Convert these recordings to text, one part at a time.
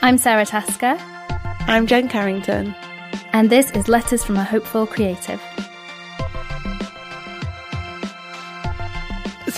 I'm Sara Tasker. I'm Jen Carrington. And this is Letters from a Hopeful Creative.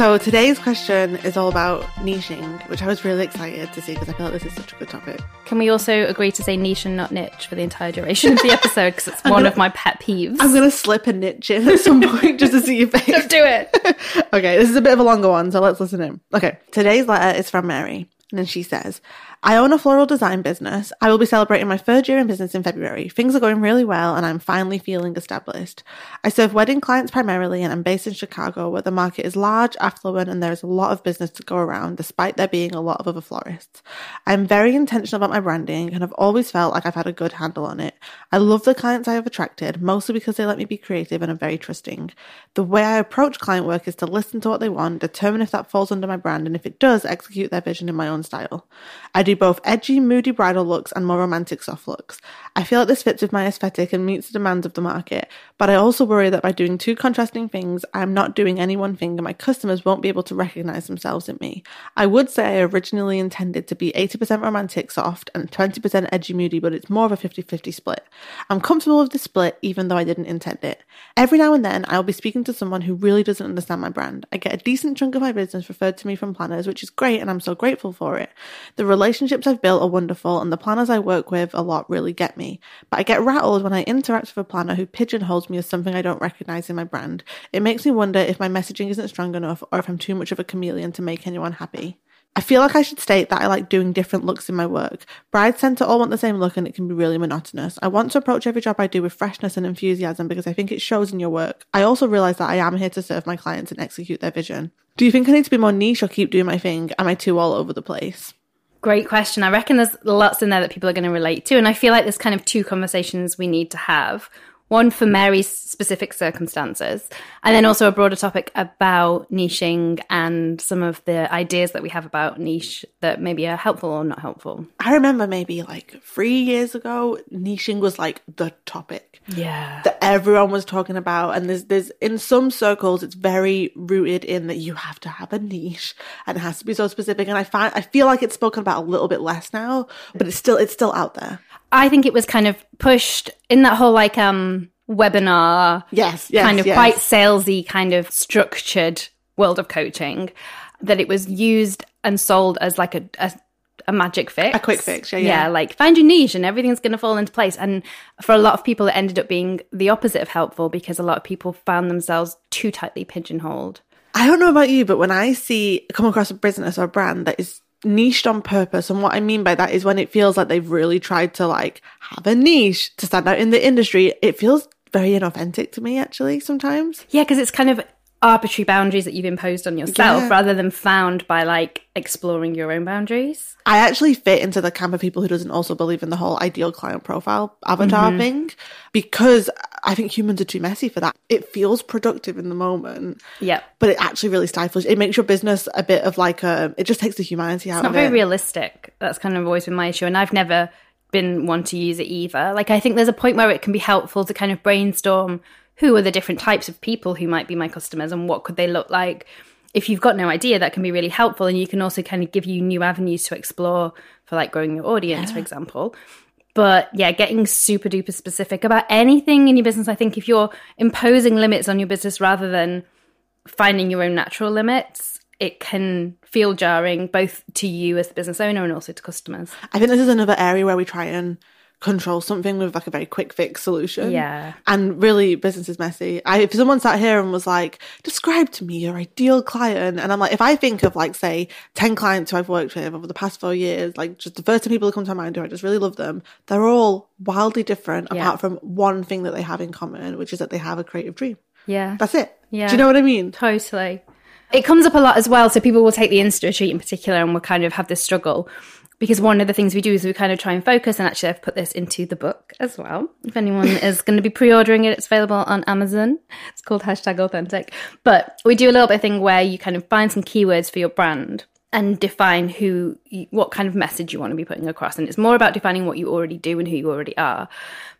So today's question is all about niching, which I was really excited to see because I feel like this is such a good topic. Can we also agree to say niche and not niche for the entire duration of the episode because it's one gonna, of my pet peeves? I'm going to slip a niche in at some point just to see your face. Just do it. okay, this is a bit of a longer one, so let's listen in. Okay, today's letter is from Mary. And then she says, I own a floral design business. I will be celebrating my third year in business in February. Things are going really well and I'm finally feeling established. I serve wedding clients primarily and I'm based in Chicago where the market is large, affluent, and there is a lot of business to go around despite there being a lot of other florists. I'm very intentional about my branding and have always felt like I've had a good handle on it. I love the clients I have attracted, mostly because they let me be creative and are very trusting. The way I approach client work is to listen to what they want, determine if that falls under my brand, and if it does, execute their vision in my own style. I do both edgy, moody bridal looks and more romantic soft looks. I feel like this fits with my aesthetic and meets the demands of the market, but I also worry that by doing two contrasting things, I'm not doing any one thing and my customers won't be able to recognize themselves in me. I would say I originally intended to be 80% romantic soft and 20% edgy moody, but it's more of a 50 50 split. I'm comfortable with the split even though I didn't intend it. Every now and then, I'll be speaking to someone who really doesn't understand my brand. I get a decent chunk of my business referred to me from planners, which is great and I'm so grateful for it. The relationships I've built are wonderful and the planners I work with a lot really get me. But I get rattled when I interact with a planner who pigeonholes me as something I don't recognize in my brand. It makes me wonder if my messaging isn't strong enough or if I'm too much of a chameleon to make anyone happy. I feel like I should state that I like doing different looks in my work. Brides tend to all want the same look and it can be really monotonous. I want to approach every job I do with freshness and enthusiasm because I think it shows in your work. I also realize that I am here to serve my clients and execute their vision. Do you think I need to be more niche or keep doing my thing? Am I too all over the place? Great question. I reckon there's lots in there that people are going to relate to. And I feel like there's kind of two conversations we need to have one for Mary's specific circumstances, and then also a broader topic about niching and some of the ideas that we have about niche that maybe are helpful or not helpful. I remember maybe like three years ago, niching was like the topic. Yeah. That everyone was talking about. And there's, there's, in some circles, it's very rooted in that you have to have a niche and it has to be so specific. And I find, I feel like it's spoken about a little bit less now, but it's still, it's still out there. I think it was kind of pushed in that whole like um webinar, yes, yes kind of yes. quite salesy, kind of structured world of coaching. That it was used and sold as like a, a a magic fix. A quick fix, yeah, yeah. Yeah, like find your niche and everything's going to fall into place. And for a lot of people, it ended up being the opposite of helpful because a lot of people found themselves too tightly pigeonholed. I don't know about you, but when I see come across a business or a brand that is niched on purpose. And what I mean by that is when it feels like they've really tried to like have a niche to stand out in the industry, it feels very inauthentic to me actually sometimes. Yeah, because it's kind of arbitrary boundaries that you've imposed on yourself Yeah. rather than found by like exploring your own boundaries. I actually fit into the camp of people who doesn't also believe in the whole ideal client profile avatar mm-hmm. thing because I think humans are too messy for that. It feels productive in the moment. Yeah. But it actually really stifles. It makes your business a bit of like a. It just takes the humanity out of it. It's not very it. realistic. That's kind of always been my issue. And I've never been one to use it either. Like, I think there's a point where it can be helpful to kind of brainstorm who are the different types of people who might be my customers and what could they look like. If you've got no idea, that can be really helpful. And you can also kind of give you new avenues to explore for like growing your audience, for example. But yeah, getting super duper specific about anything in your business. I think if you're imposing limits on your business rather than finding your own natural limits, it can feel jarring both to you as the business owner and also to customers. I think this is another area where we try and control something with like a very quick fix solution. Yeah. And really business is messy. I, if someone sat here and was like, describe to me your ideal client. And I'm like, if I think of like, say 10 clients who I've worked with over the past four years, like just the first two people who come to my mind who I just really love them, they're all wildly different Yeah. apart from one thing that they have in common, which is that they have a creative dream. Yeah. That's it. Yeah. Do you know what I mean? Totally. It comes up a lot as well. So people will take the Insta retreat in particular and will kind of have this struggle. Because one of the things we do is we kind of try and focus, and actually, I've put this into the book as well. If anyone is going to be pre ordering it, it's available on Amazon. It's called hashtag authentic. But we do a little bit of thing where you kind of find some keywords for your brand and define who, what kind of message you want to be putting across. And it's more about defining what you already do and who you already are.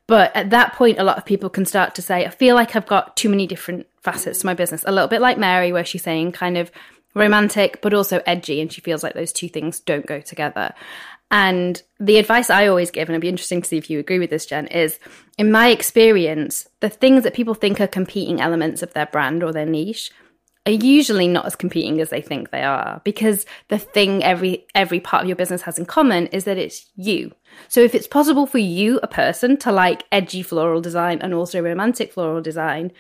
But at that point, a lot of people can start to say, I feel like I've got too many different facets to my business. A little bit like Mary, where she's saying kind of romantic, but also edgy. And she feels like those two things don't go together. And the advice I always give, and it'd be interesting to see if you agree with this, Jen, is in my experience, the things that people think are competing elements of their brand or their niche are usually not as competing as they think they are because the thing every every part of your business has in common is that it's you. So if it's possible for you a person to like edgy floral design and also romantic floral design,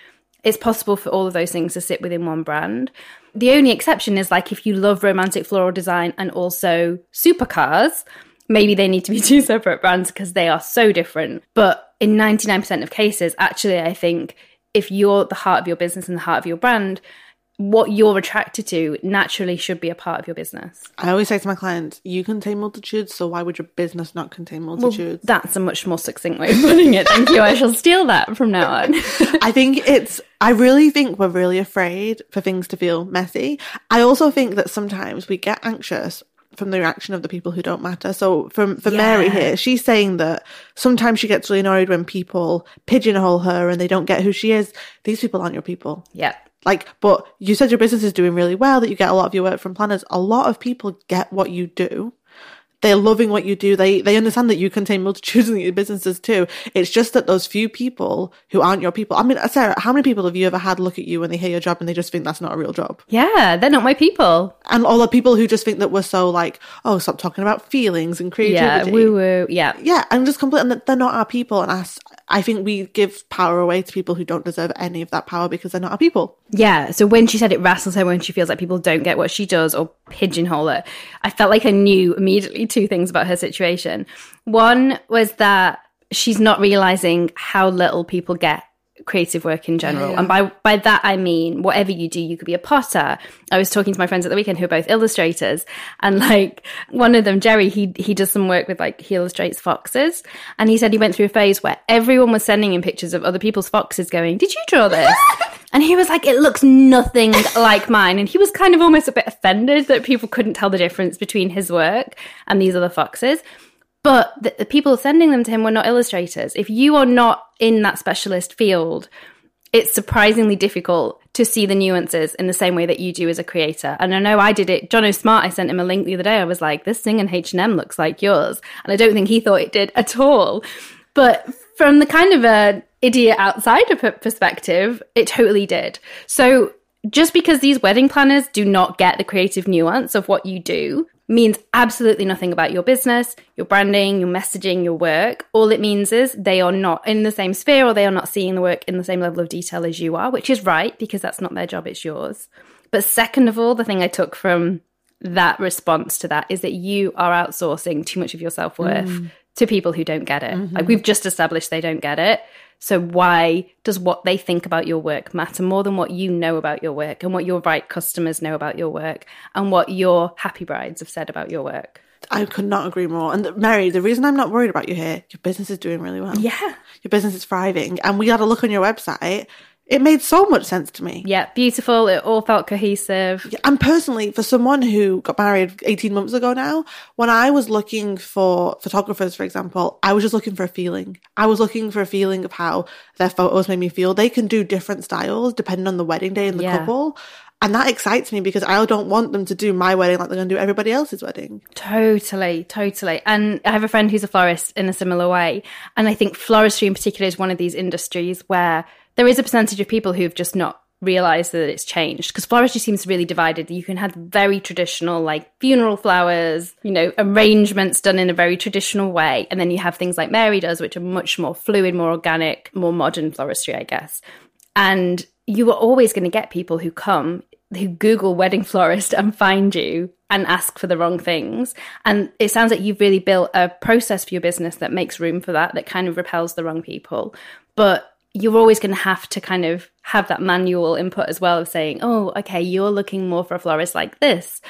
it's possible for all of those things to sit within one brand. The only exception is like if you love romantic floral design and also supercars, maybe they need to be two separate brands because they are so different. But in 99% of cases, actually, I think if you're the heart of your business and the heart of your brand, what you're attracted to naturally should be a part of your business. I always say to my clients, you contain multitudes, so why would your business not contain multitudes? Well, that's a much more succinct way of putting it. Thank you. I shall steal that from now on. I think it's, I really think we're really afraid for things to feel messy. I also think that sometimes we get anxious from the reaction of the people who don't matter. So from for yeah. Mary here, she's saying that sometimes she gets really annoyed when people pigeonhole her and they don't get who she is. These people aren't your people. Yeah. Like, but you said your business is doing really well, that you get a lot of your work from planners. A lot of people get what you do. They're loving what you do. They, they understand that you contain multitudes in your businesses too. It's just that those few people who aren't your people. I mean, Sara, how many people have you ever had look at you when they hear your job and they just think that's not a real job? Yeah, they're not my people. And all the people who just think that we're so like, oh, stop talking about feelings and creativity. Yeah, woo woo. Yeah. Yeah. And just completely, and they're not our people. And I, I think we give power away to people who don't deserve any of that power because they're not our people. Yeah. So when she said it rattles her when she feels like people don't get what she does or pigeonhole her, I felt like I knew immediately two things about her situation. One was that she's not realizing how little people get creative work in general. Yeah. And by by that I mean whatever you do, you could be a potter. I was talking to my friends at the weekend who are both illustrators, and like one of them, Jerry, he he does some work with like he illustrates foxes, and he said he went through a phase where everyone was sending him pictures of other people's foxes, going, "Did you draw this?" and he was like, "It looks nothing like mine," and he was kind of almost a bit offended that people couldn't tell the difference between his work and these other foxes. But the, the people sending them to him were not illustrators. If you are not in that specialist field, it's surprisingly difficult to see the nuances in the same way that you do as a creator. And I know I did it. John O'Smart, I sent him a link the other day. I was like, this thing in H&M looks like yours. And I don't think he thought it did at all. But from the kind of a idiot outsider perspective, it totally did. So just because these wedding planners do not get the creative nuance of what you do means absolutely nothing about your business, your branding, your messaging, your work. All it means is they are not in the same sphere or they are not seeing the work in the same level of detail as you are, which is right because that's not their job, it's yours. But second of all, the thing I took from that response to that is that you are outsourcing too much of your self worth mm. To people who don't get it. Mm-hmm. Like we've just established they don't get it. So why does what they think about your work matter more than what you know about your work and what your right customers know about your work and what your happy brides have said about your work? I could not agree more. And Mary, the reason I'm not worried about you here, your business is doing really well. Yeah. Your business is thriving. And we had a look on your website it made so much sense to me. Yeah, beautiful. It all felt cohesive. And personally, for someone who got married 18 months ago now, when I was looking for photographers, for example, I was just looking for a feeling. I was looking for a feeling of how their photos made me feel. They can do different styles depending on the wedding day and the yeah. couple. And that excites me because I don't want them to do my wedding like they're going to do everybody else's wedding. Totally, totally. And I have a friend who's a florist in a similar way. And I think floristry in particular is one of these industries where there is a percentage of people who've just not realized that it's changed because floristry seems really divided. You can have very traditional, like funeral flowers, you know, arrangements done in a very traditional way. And then you have things like Mary does, which are much more fluid, more organic, more modern floristry, I guess. And you are always going to get people who come who Google wedding florist and find you and ask for the wrong things. And it sounds like you've really built a process for your business that makes room for that, that kind of repels the wrong people. But you're always going to have to kind of have that manual input as well of saying, oh, okay, you're looking more for a florist like this.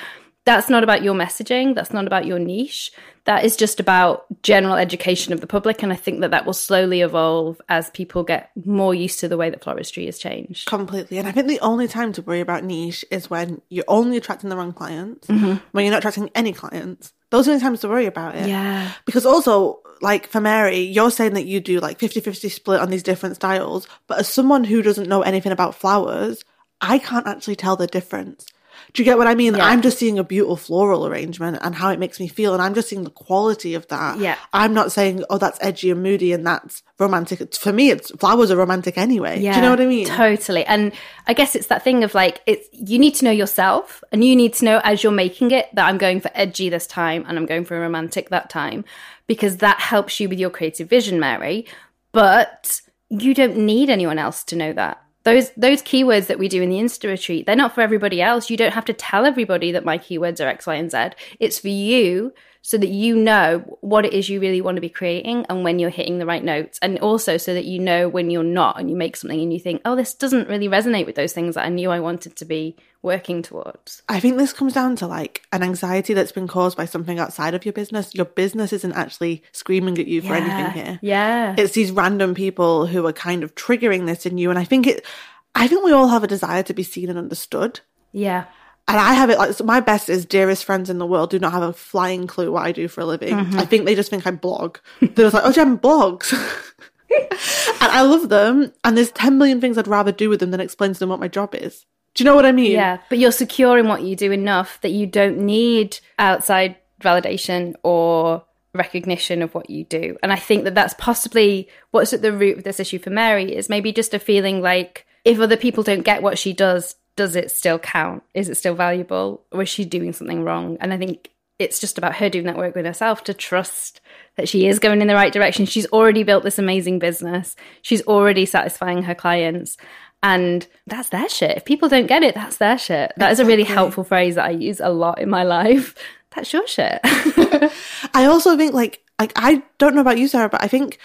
That's not about your messaging. That's not about your niche. That is just about general education of the public. And I think that that will slowly evolve as people get more used to the way that floristry has changed. Completely. And I think the only time to worry about niche is when you're only attracting the wrong clients, mm-hmm. when you're not attracting any clients. Those are the times to worry about it. Yeah. Because also, like for Mary, you're saying that you do like 50 50 split on these different styles, but as someone who doesn't know anything about flowers, I can't actually tell the difference. Do you get what I mean? Yeah. I'm just seeing a beautiful floral arrangement and how it makes me feel, and I'm just seeing the quality of that. Yeah. I'm not saying, oh, that's edgy and moody and that's romantic. For me, it's flowers are romantic anyway. Do you know what I mean? Totally. And I guess it's that thing of like it's you need to know yourself and you need to know as you're making it that I'm going for edgy this time and I'm going for romantic that time because that helps you with your creative vision, Mary. But you don't need anyone else to know that. Those those keywords that we do in the Insta retreat, they're not for everybody else. You don't have to tell everybody that my keywords are X, Y, and Z. It's for you so that you know what it is you really want to be creating and when you're hitting the right notes. And also so that you know when you're not and you make something and you think, oh, this doesn't really resonate with those things that I knew I wanted to be working towards. I think this comes down to like an anxiety that's been caused by something outside of your business. Your business isn't actually screaming at you for anything here. Yeah. It's these random people who are kind of triggering this in you. And I think it, I think we all have a desire to be seen and understood. yeah. And I have it like so my best is dearest friends in the world do not have a flying clue what I do for a living. Mm-hmm. I think they just think I blog. They're just like, oh, Jen blogs. and I love them. And there's 10 million things I'd rather do with them than explain to them what my job is. Do you know what I mean? Yeah, but you're secure in what you do enough that you don't need outside validation or recognition of what you do. And I think that that's possibly what's at the root of this issue for Mary is maybe just a feeling like if other people don't get what she does, does it still count? Is it still valuable? Or is she doing something wrong? And I think it's just about her doing that work with herself to trust that she is going in the right direction. She's already built this amazing business. She's already satisfying her clients. And that's their shit. If people don't get it, that's their shit. That is a really helpful phrase that I use a lot in my life. That's your shit. I also think like like I don't know about you, Sara, but I think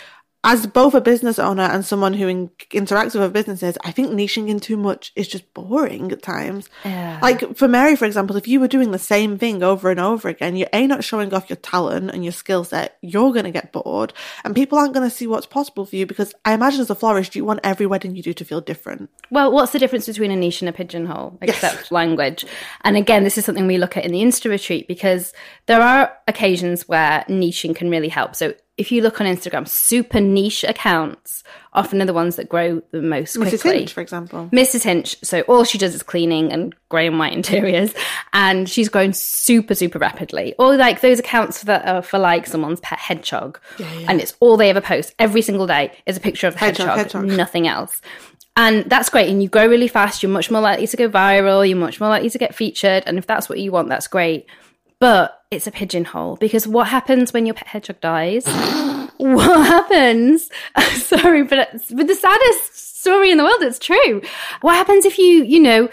as both a business owner and someone who in- interacts with other businesses, I think niching in too much is just boring at times. Yeah. Like for Mary, for example, if you were doing the same thing over and over again, you're a not showing off your talent and your skill set. You're going to get bored, and people aren't going to see what's possible for you because I imagine as a florist, you want every wedding you do to feel different. Well, what's the difference between a niche and a pigeonhole, except language? And again, this is something we look at in the Insta retreat because there are occasions where niching can really help. So if you look on Instagram, super niche accounts often are the ones that grow the most quickly. Mrs. Hinch, for example. Mrs. Hinch, so all she does is cleaning and grey and white interiors, and she's grown super, super rapidly. Or like those accounts that are for like someone's pet hedgehog, and it's all they ever post every single day is a picture of the Hedgehog, hedgehog, hedgehog. nothing else. And that's great. And you grow really fast. You're much more likely to go viral. You're much more likely to get featured. And if that's what you want, that's great. But it's a pigeonhole because what happens when your pet hedgehog dies? what happens? Sorry, but it's but the saddest story in the world. It's true. What happens if you, you know,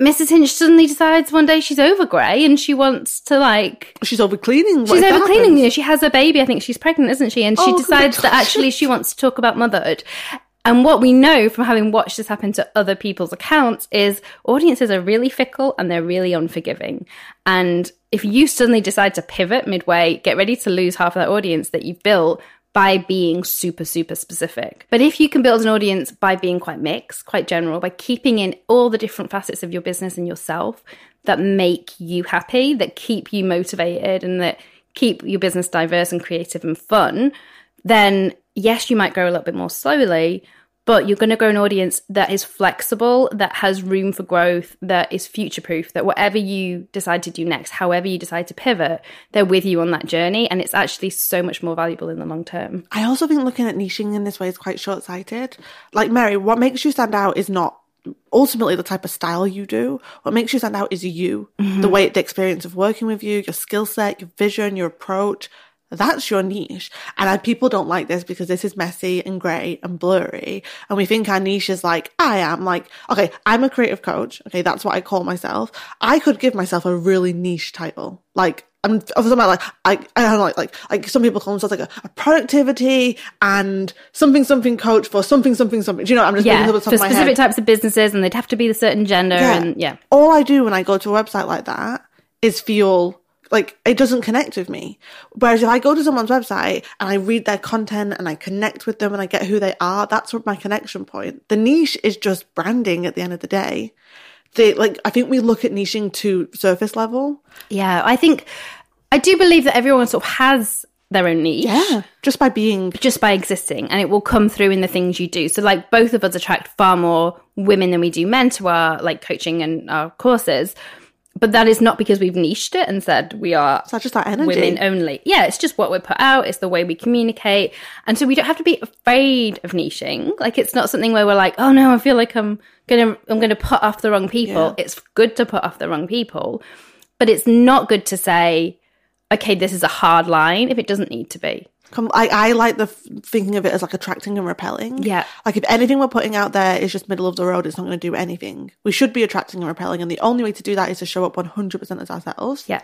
Mrs. Hinch suddenly decides one day she's over grey and she wants to like She's over cleaning. She's over cleaning. You know, she has a baby. I think she's pregnant, isn't she? And she Oh, decides that actually she wants to talk about motherhood. And what we know from having watched this happen to other people's accounts is audiences are really fickle and they're really unforgiving. And if you suddenly decide to pivot midway, get ready to lose half of that audience that you've built by being super, super specific. But if you can build an audience by being quite mixed, quite general, by keeping in all the different facets of your business and yourself that make you happy, that keep you motivated, and that keep your business diverse and creative and fun, then yes, you might grow a little bit more slowly, but you're going to grow an audience that is flexible, that has room for growth, that is future proof, that whatever you decide to do next, however you decide to pivot, they're with you on that journey. And it's actually so much more valuable in the long term. I also think looking at niching in this way is quite short sighted. Like, Mary, what makes you stand out is not ultimately the type of style you do. What makes you stand out is you, the mm-hmm. way, the experience of working with you, your skill set, your vision, your approach. That's your niche. And I, people don't like this because this is messy and grey and blurry. And we think our niche is like, I am like, okay, I'm a creative coach. Okay. That's what I call myself. I could give myself a really niche title. Like, I'm, I'm about like, I, I don't know, like, like, like some people call themselves like a, a productivity and something, something coach for something, something, something. Do you know, I'm just Yeah, making up the for of my specific head. types of businesses, and they'd have to be the certain gender. And yeah, All I do when I go to a website like that is feel like it doesn't connect with me. Whereas if I go to someone's website and I read their content and I connect with them and I get who they are, that's what my connection point. The niche is just branding at the end of the day. They like I think we look at niching to surface level. Yeah, I think I do believe that everyone sort of has their own niche. Yeah. Just by being just by existing and it will come through in the things you do so like both of us attract far more women than we do men to our like coaching and our courses but that is not because we've niched it and said we are not just that energy. women only. Yeah it's just what we put out. It's the way we communicate. And so we don't have to be afraid of niching. Like it's not something where we're like oh no i feel like i'm gonna i'm gonna put off the wrong people. Yeah. it's good to put off the wrong people but it's not good to say okay this is a hard line if it doesn't need to be I, I like the thinking of it as like attracting and repelling. Yeah. Like if anything we're putting out there is just middle of the road, it's not going to do anything. We should be attracting and repelling, and the only way to do that is to show up 100% as ourselves. yeah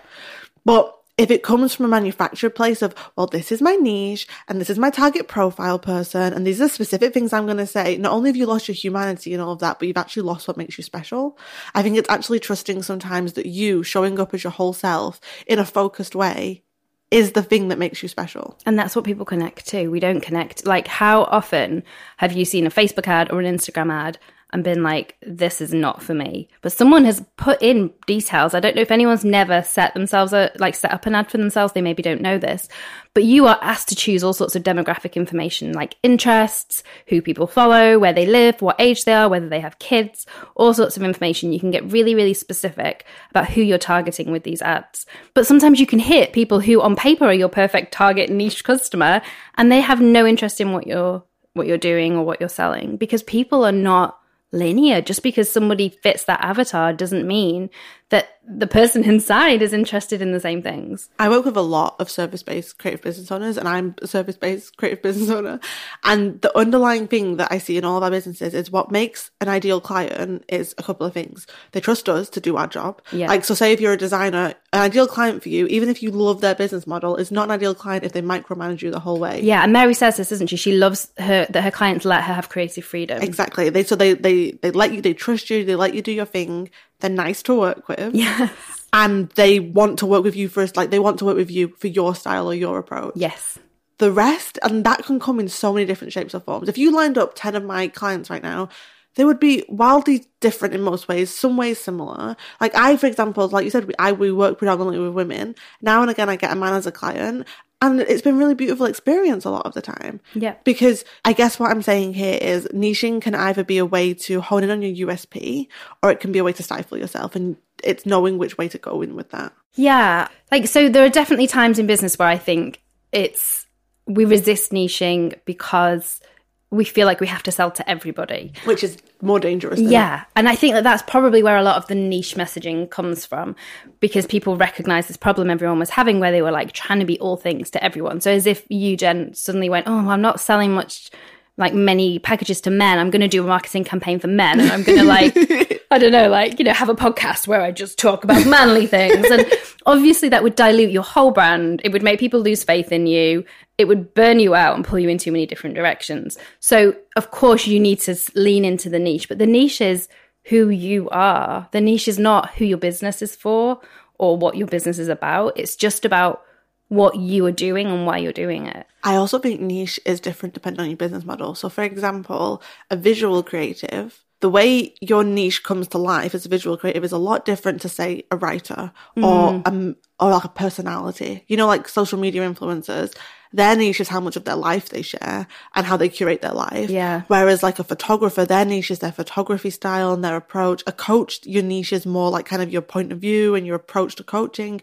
But if it comes from a manufactured place of, well, this is my niche and this is my target profile person and these are specific things I'm going to say, not only have you lost your humanity and all of that, but you've actually lost what makes you special. I think it's actually trusting sometimes that you showing up as your whole self in a focused way is the thing that makes you special. And that's what people connect to. We don't connect. Like, how often have you seen a Facebook ad or an Instagram ad and been like, this is not for me? But someone has put in details. I don't know if anyone's never set themselves a, like, set up an ad for themselves. They maybe don't know this. But you are asked to choose all sorts of demographic information like interests, who people follow, where they live, what age they are, whether they have kids, all sorts of information. You can get really, really specific about who you're targeting with these ads. But sometimes you can hit people who on paper are your perfect target niche customer and they have no interest in what you're what you're doing or what you're selling because people are not linear. Just because somebody fits that avatar doesn't mean that the person inside is interested in the same things I work with a lot of service based creative business owners, and I'm a service based creative business owner. And the underlying thing that I see in all of our businesses is what makes an ideal client is a couple of things. They trust us to do our job. Yeah. Like, so say if you're a designer, an ideal client for you, even if you love their business model, is not an ideal client if they micromanage you the whole way. yeah and mary says this isn't she she loves her that her clients let her have creative freedom Exactly. They so they they they let you they trust you, they let you do your thing. They're nice to work with. yes And they want to work with you first like they want to work with you for your style or your approach. yes the rest, and that can come in so many different shapes or forms. If you lined up 10 of my clients right now, they would be wildly different in most ways, some ways similar. Like I, for example, like you said, we, I, we work predominantly with women. Now and again, I get a man as a client and it's been really beautiful experience a lot of the time. Yeah. Because I guess what I'm saying here is niching can either be a way to hone in on your USP or it can be a way to stifle yourself and it's knowing which way to go in with that. Yeah. Like, so there are definitely times in business where I think it's, we resist niching because we feel like we have to sell to everybody. Which is more dangerous. Than Yeah. And I think that that's probably where a lot of the niche messaging comes from because people recognize this problem everyone was having where they were like trying to be all things to everyone. So as if you, Jen, suddenly went, oh, I'm not selling much like many packages to men. I'm going to do a marketing campaign for men and I'm going to like, I don't know, like, you know, have a podcast where I just talk about manly things. And obviously that would dilute your whole brand. It would make people lose faith in you. It would burn you out and pull you in too many different directions. So, of course, you need to lean into the niche, but the niche is who you are. The niche is not who your business is for or what your business is about. It's just about what you are doing and why you're doing it. I also think niche is different depending on your business model. So, for example, a visual creative, the way your niche comes to life as a visual creative is a lot different to, say, a writer or um or like a personality. You know, like social media influencers. Their niche is how much of their life they share and how they curate their life. Yeah. Whereas like a photographer, their niche is their photography style and their approach. A coach, your niche is more like kind of your point of view and your approach to coaching.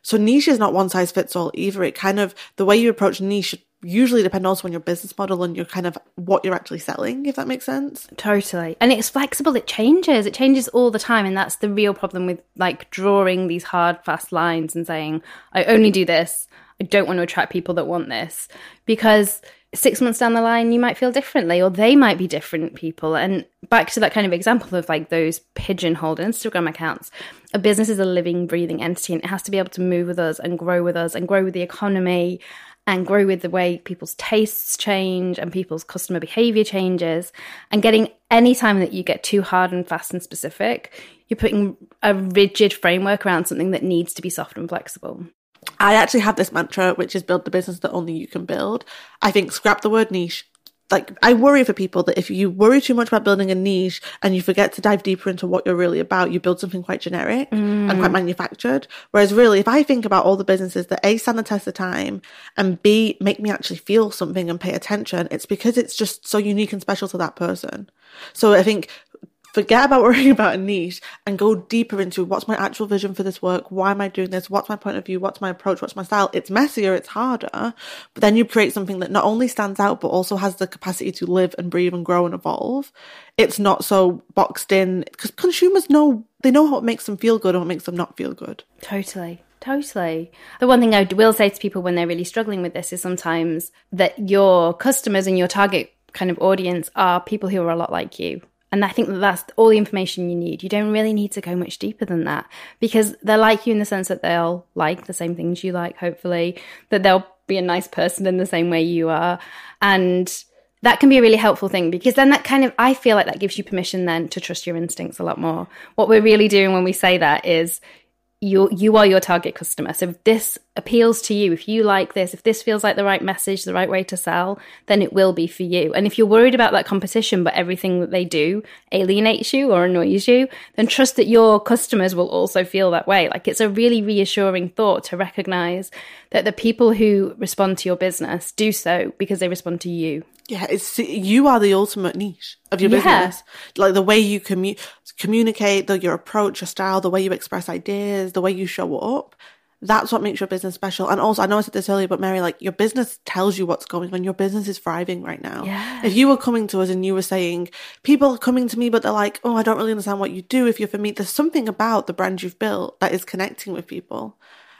So niche is not one size fits all either. It kind of, the way you approach niche usually depend also on your business model and your kind of what you're actually selling, if that makes sense. Totally. And it's flexible, it changes. It changes all the time. And that's the real problem with like drawing these hard, fast lines and saying, I only do this. I don't want to attract people that want this. Because six months down the line, you might feel differently, or they might be different people. And back to that kind of example of like those pigeonholed Instagram accounts, a business is a living, breathing entity and it has to be able to move with us and grow with us and grow with the economy and grow with the way people's tastes change and people's customer behavior changes. And getting any time that you get too hard and fast and specific, you're putting a rigid framework around something that needs to be soft and flexible. I actually have this mantra, which is build the business that only you can build. I think scrap the word niche, like I worry for people that if you worry too much about building a niche and you forget to dive deeper into what you're really about, you build something quite generic and quite mm. manufactured. Whereas really, if I think about all the businesses that A stand the test of time and B make me actually feel something and pay attention, it's because it's just so unique and special to that person. So I think forget about worrying about a niche and go deeper into what's my actual vision for this work? Why am I doing this? What's my point of view? What's my approach? What's my style? It's messier, it's harder, but then you create something that not only stands out, but also has the capacity to live and breathe and grow and evolve. It's not so boxed in because consumers know, they know what makes them feel good and what makes them not feel good. Totally. Totally. The one thing I will say to people when they're really struggling with this is sometimes that your customers and your target kind of audience are people who are a lot like you. And I think that that's all the information you need. You don't really need to go much deeper than that because they're like you in the sense that they'll like the same things you like, hopefully, that they'll be a nice person in the same way you are. And that can be a really helpful thing because then that kind of, I feel like that gives you permission then to trust your instincts a lot more. What we're really doing when we say that is you you are your target customer. So if this appeals to you, if you like this, if this feels like the right message, the right way to sell, then it will be for you. And if you're worried about that competition, but everything that they do alienates you or annoys you, then trust that your customers will also feel that way. Like it's a really reassuring thought to recognize that the people who respond to your business do so because they respond to you. Yeah, it's you are the ultimate niche of your Yeah. business. Like the way you commu- communicate, the, your approach, your style, the way you express ideas, the way you show up. That's what makes your business special. And also, I know I said this earlier, but Mary, like your business tells you what's going on. Your business is thriving right now. Yeah. If you were coming to us and you were saying, people are coming to me, but they're like, oh, I don't really understand what you do. If you're for me, there's something about the brand you've built that is connecting with people.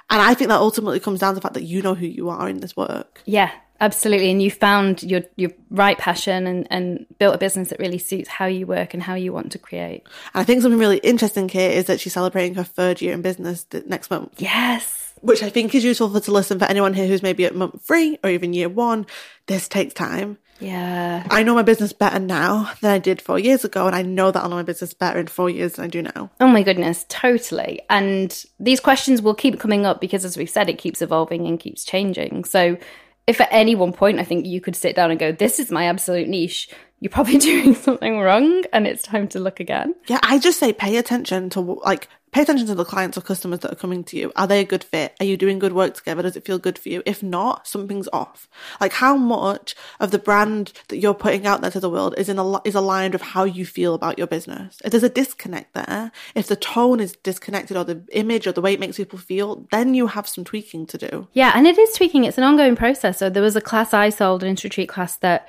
And I think that ultimately comes down to the fact that you know who you are in this work. Yeah, absolutely. And you found your your right passion and, and built a business that really suits how you work and how you want to create. And I think something really interesting here is that she's celebrating her third year in business next month, Yes. which I think is useful for to listen for anyone here who's maybe at month three or even year one. This takes time. Yeah. I know my business better now than I did four years ago, and I know that I'll know my business better in four years than I do now. Oh my goodness, totally. And these questions will keep coming up because, as we've said, it keeps evolving and keeps changing. So, if at any one point I think you could sit down and go, This is my absolute niche, you're probably doing something wrong and it's time to look again. Yeah, I just say pay attention to like pay attention to the clients or customers that are coming to you. Are they a good fit? Are you doing good work together? Does it feel good for you? If not, something's off. Like how much of the brand that you're putting out there to the world is in a, is aligned with how you feel about your business. If there's a disconnect there, if the tone is disconnected or the image or the way it makes people feel, then you have some tweaking to do. Yeah, and it is tweaking. It's an ongoing process. So, there was a class I sold, an retreat class, that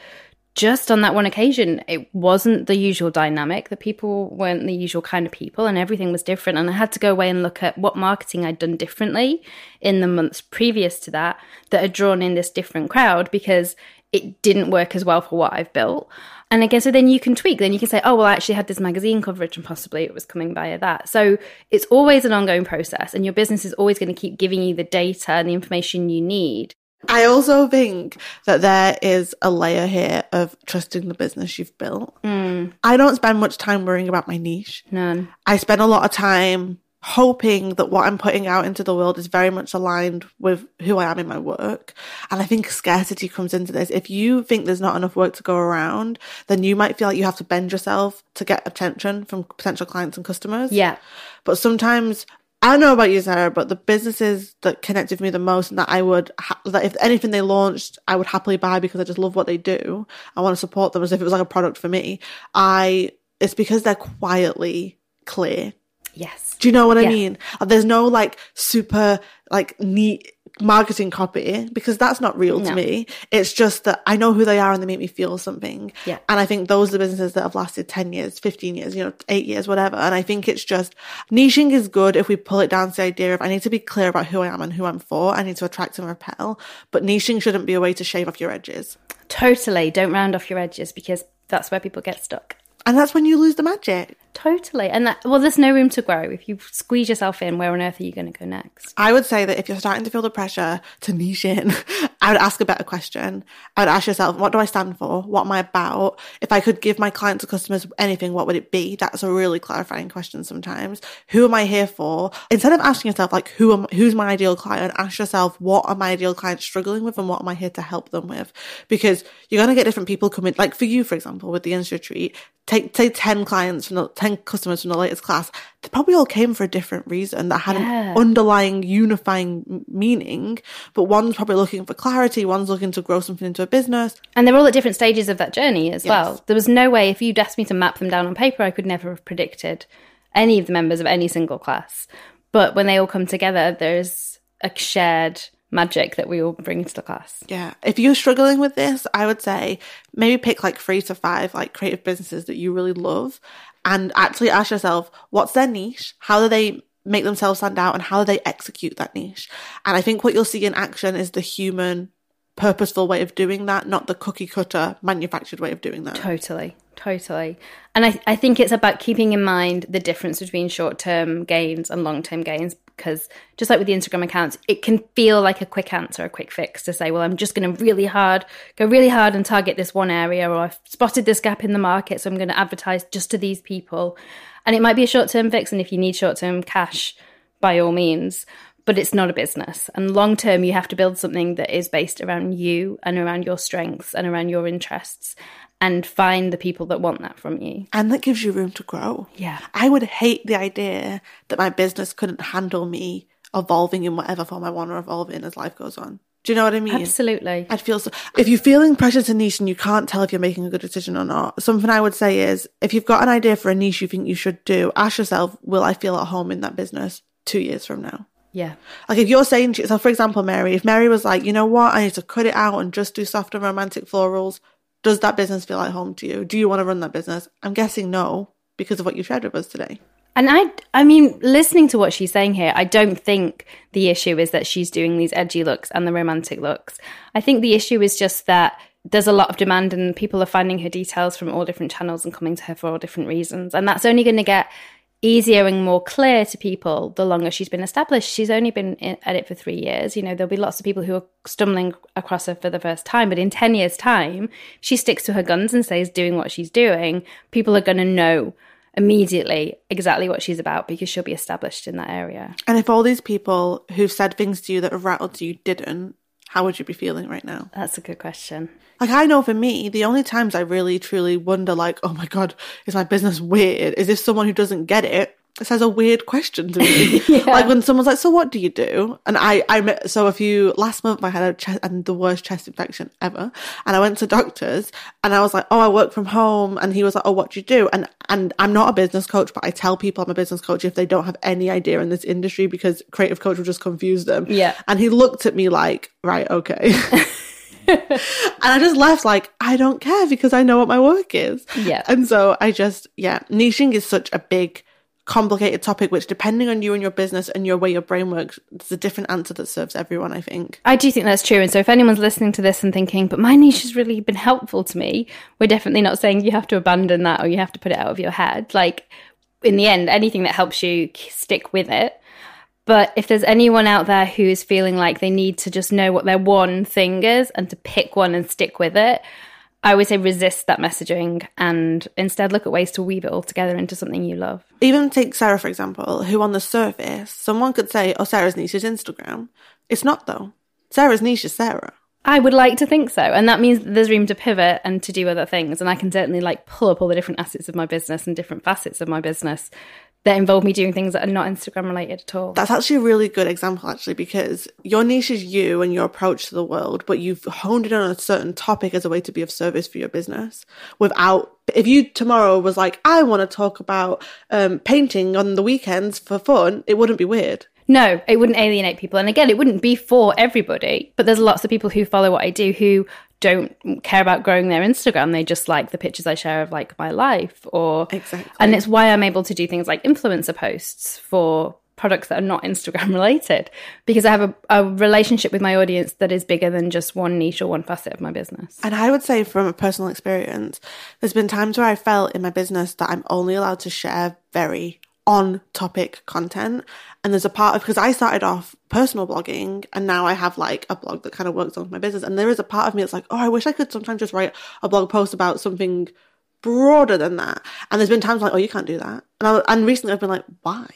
just on that one occasion, it wasn't the usual dynamic. The people weren't the usual kind of people, and everything was different. And I had to go away and look at what marketing I'd done differently in the months previous to that that had drawn in this different crowd because it didn't work as well for what I've built. And I guess so then you can tweak. Then you can say, oh, well, I actually had this magazine coverage and possibly it was coming via that. So it's always an ongoing process, and your business is always going to keep giving you the data and the information you need I also think that there is a layer here of trusting the business you've built. Mm. I don't spend much time worrying about my niche. None. I spend a lot of time hoping that what I'm putting out into the world is very much aligned with who I am in my work. And I think scarcity comes into this. If you think there's not enough work to go around, then you might feel like you have to bend yourself to get attention from potential clients and customers. Yeah. But sometimes I don't know about you, Sara, but the businesses that connected with me the most and that I would, ha- that if anything they launched, I would happily buy because I just love what they do. I want to support them as if it was like a product for me. I, it's because they're quietly clear. Yes. Do you know what I mean? There's no like super like neat marketing copy because that's not real to me. It's just that I know who they are and they make me feel something. Yeah. And I think those are the businesses that have lasted 10 years, 15 years, you know, eight years, whatever. And I think it's just niching is good if we pull it down to the idea of I need to be clear about who I am and who I'm for. I need to attract and repel, but niching shouldn't be a way to shave off your edges. Totally. Don't round off your edges because that's where people get stuck. And that's when you lose the magic. Totally. And that, well, there's no room to grow. If you squeeze yourself in, where on earth are you going to go next? I would say that if you're starting to feel the pressure to niche in, I would ask a better question. I would ask yourself, what do I stand for? What am I about? If I could give my clients or customers anything, what would it be? That's a really clarifying question sometimes. Who am I here for? Instead of asking yourself, like, who am, who's my ideal client? Ask yourself, what are my ideal clients struggling with and what am I here to help them with? Because you're going to get different people coming, like for you, for example, with the Insta retreat, take, take 10 clients from the, 10 customers from the latest class. They probably all came for a different reason that had Yeah. an underlying unifying meaning, but one's probably looking for clarity, one's looking to grow something into a business. And they're all at different stages of that journey as Yes. well. There was no way, if you'd asked me to map them down on paper, I could never have predicted any of the members of any single class. But when they all come together, there's a shared magic that we all bring into the class. Yeah. If you're struggling with this, I would say maybe pick like three to five like creative businesses that you really love and actually ask yourself, what's their niche? How do they make themselves stand out and how do they execute that niche? And I think what you'll see in action is the human, purposeful way of doing that, not the cookie cutter manufactured way of doing that. Totally, totally. And I, I think it's about keeping in mind the difference between short term gains and long term gains because just like with the Instagram accounts, it can feel like a quick answer, a quick fix to say, well, I'm just going to really hard, go really hard and target this one area, or I've spotted this gap in the market, so I'm going to advertise just to these people. And it might be a short term fix. And if you need short term cash, by all means, but it's not a business. And long term, you have to build something that is based around you and around your strengths and around your interests and find the people that want that from you. And that gives you room to grow. Yeah. I would hate the idea that my business couldn't handle me evolving in whatever form I want to evolve in as life goes on. Do you know what I mean? Absolutely. I'd feel so. If you're feeling pressure to niche and you can't tell if you're making a good decision or not, something I would say is if you've got an idea for a niche you think you should do, ask yourself, will I feel at home in that business two years from now? Yeah. Like if you're saying to yourself, for example, Mary, if Mary was like, you know what, I need to cut it out and just do soft and romantic florals, does that business feel like home to you? Do you want to run that business? I'm guessing no, because of what you shared with us today. And I, I mean, listening to what she's saying here, I don't think the issue is that she's doing these edgy looks and the romantic looks. I think the issue is just that there's a lot of demand and people are finding her details from all different channels and coming to her for all different reasons. And that's only going to get easier and more clear to people the longer she's been established. She's only been in, at it for three years. You know, there'll be lots of people who are stumbling across her for the first time, but in 10 years' time, she sticks to her guns and stays doing what she's doing. People are going to know immediately exactly what she's about because she'll be established in that area. And if all these people who've said things to you that have rattled you didn't, how would you be feeling right now? That's a good question. Like I know for me, the only times I really truly wonder, like, oh my god, is my business weird? Is if someone who doesn't get it says a weird question to me. Like when someone's like, "So what do you do?" And I, I met, so a few last month I had a chest and the worst chest infection ever, and I went to doctors and I was like, "Oh, I work from home," and he was like, "Oh, what do you do?" And and I'm not a business coach, but I tell people I'm a business coach if they don't have any idea in this industry because creative coach will just confuse them. Yeah. And he looked at me like, "Right, okay." and I just left like, I don't care because I know what my work is. Yeah. And so I just, yeah, niching is such a big, complicated topic, which depending on you and your business and your way your brain works, it's a different answer that serves everyone, I think. I do think that's true. And so if anyone's listening to this and thinking, but my niche has really been helpful to me, we're definitely not saying you have to abandon that or you have to put it out of your head. Like, in the end, anything that helps you stick with it. But if there's anyone out there who is feeling like they need to just know what their one thing is and to pick one and stick with it, I would say resist that messaging and instead look at ways to weave it all together into something you love. Even take Sara, for example, who on the surface, someone could say, oh, Sara's niche is Instagram. It's not, though. Sara's niche is Sara. I would like to think so. And that means that there's room to pivot and to do other things. And I can certainly like pull up all the different assets of my business and different facets of my business that involve me doing things that are not Instagram related at all. That's actually a really good example, actually, because your niche is you and your approach to the world, but you've honed in on a certain topic as a way to be of service for your business without. If you tomorrow was like, I want to talk about um, painting on the weekends for fun, it wouldn't be weird. No, it wouldn't alienate people. And again, it wouldn't be for everybody, but there's lots of people who follow what I do who don't care about growing their Instagram. They just like the pictures I share of like my life or Exactly. and it's why I'm able to do things like influencer posts for products that are not Instagram related because I have a, a relationship with my audience that is bigger than just one niche or one facet of my business. And I would say from a personal experience, there's been times where I felt in my business that I'm only allowed to share very on topic content. And there's a part of, because I started off personal blogging and now I have like a blog that kind of works on my business. And there is a part of me that's like, oh, I wish I could sometimes just write a blog post about something broader than that. And there's been times like, oh, you can't do that. And, I, and recently I've been like, why?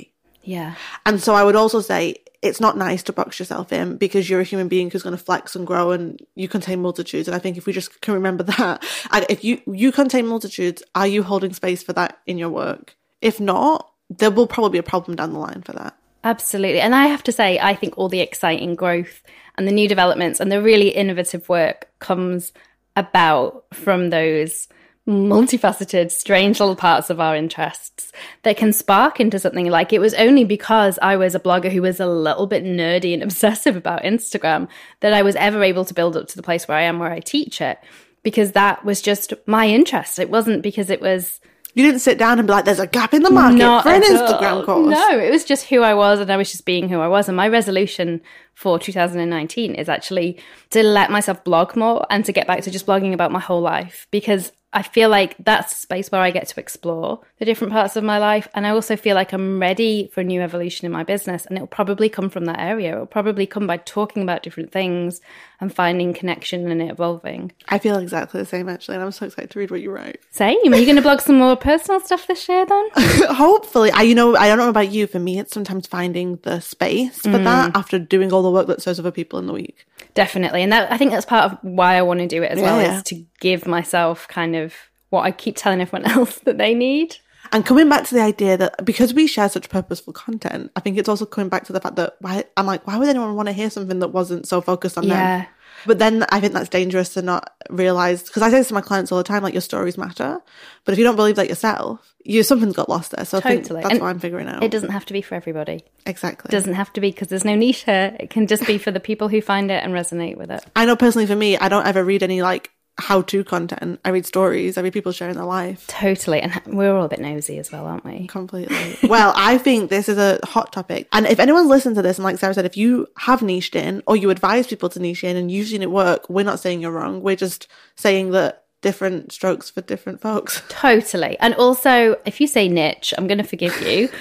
Yeah. And so I would also say it's not nice to box yourself in because you're a human being who's going to flex and grow and you contain multitudes. And I think if we just can remember that, if you, you contain multitudes, are you holding space for that in your work? If not, there will probably be a problem down the line for that. Absolutely. And I have to say, I think all the exciting growth and the new developments and the really innovative work comes about from those multifaceted, strange little parts of our interests that can spark into something like it was only because I was a blogger who was a little bit nerdy and obsessive about Instagram that I was ever able to build up to the place where I am, where I teach it, because that was just my interest. It wasn't because it was. You didn't sit down and be like, there's a gap in the market Not for an Instagram all. course. No, it was just who I was, and I was just being who I was. And my resolution for 2019 is actually to let myself blog more and to get back to just blogging about my whole life because I feel like that's a space where I get to explore the different parts of my life. And I also feel like I'm ready for a new evolution in my business. And it'll probably come from that area. It'll probably come by talking about different things and finding connection and it evolving. I feel exactly the same actually, and I'm so excited to read what you write. Same. Are you going to blog some more personal stuff this year then? Hopefully, I you know I don't know about you. For me, it's sometimes finding the space for mm. that after doing all the work that serves other people in the week. Definitely. And that, I think that's part of why I want to do it as well, Yeah. is to give myself kind of what I keep telling everyone else that they need. And coming back to the idea that because we share such purposeful content, I think it's also coming back to the fact that why I'm like, why would anyone want to hear something that wasn't so focused on Yeah. them? But then I think that's dangerous to not realize because I say this to my clients all the time, like your stories matter. But if you don't believe that yourself, you something's got lost there. So I think that's And what I'm figuring out. It doesn't have to be for everybody. exactly. It doesn't have to be because there's no niche here. It can just be for the people who find it and resonate with it. I know personally for me, I don't ever read any like how to content. I read stories. I read people sharing their life. Totally. And we're all a bit nosy as well, aren't we? Completely. well, I think this is a hot topic. And if anyone's listened to this, and like Sara said, if you have niched in or you advise people to niche in and you've seen it work, we're not saying you're wrong. We're just saying that different strokes for different folks. Totally. And also, if you say niche, I'm going to forgive you.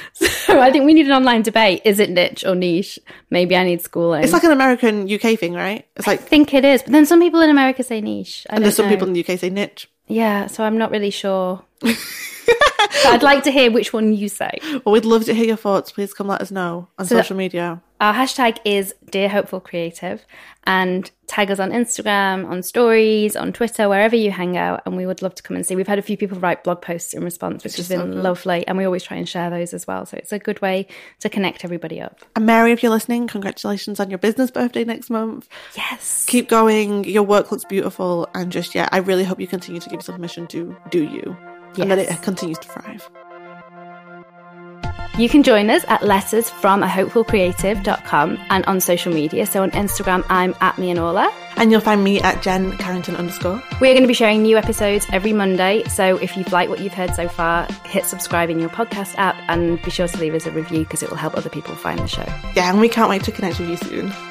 So I think we need an online debate. Is it niche or niche? Maybe I need schooling. It's like an American UK thing, right? It's like I think it is. But then some people in America say niche. I and there's some know. people in the UK say niche. Yeah, so I'm not really sure. I'd like to hear which one you say. Well, we'd love to hear your thoughts. Please come let us know on So- social media. Our hashtag is Dear Hopeful Creative and tag us on Instagram, on stories, on Twitter, wherever you hang out. And we would love to come and see. We've had a few people write blog posts in response, which has been lovely. And we always try and share those as well. So it's a good way to connect everybody up. And Mary, if you're listening, congratulations on your business birthday next month. Yes. Keep going. Your work looks beautiful. And just, yeah, I really hope you continue to give yourself permission to do you and that it continues to thrive. You can join us at letters from a hopefulcreative.com and on social media. So on Instagram, I'm at me and Orla. And you'll find me at Jen Carrington underscore. We're going to be sharing new episodes every Monday. So if you've liked what you've heard so far, hit subscribe in your podcast app and be sure to leave us a review because it will help other people find the show. Yeah, and we can't wait to connect with you soon.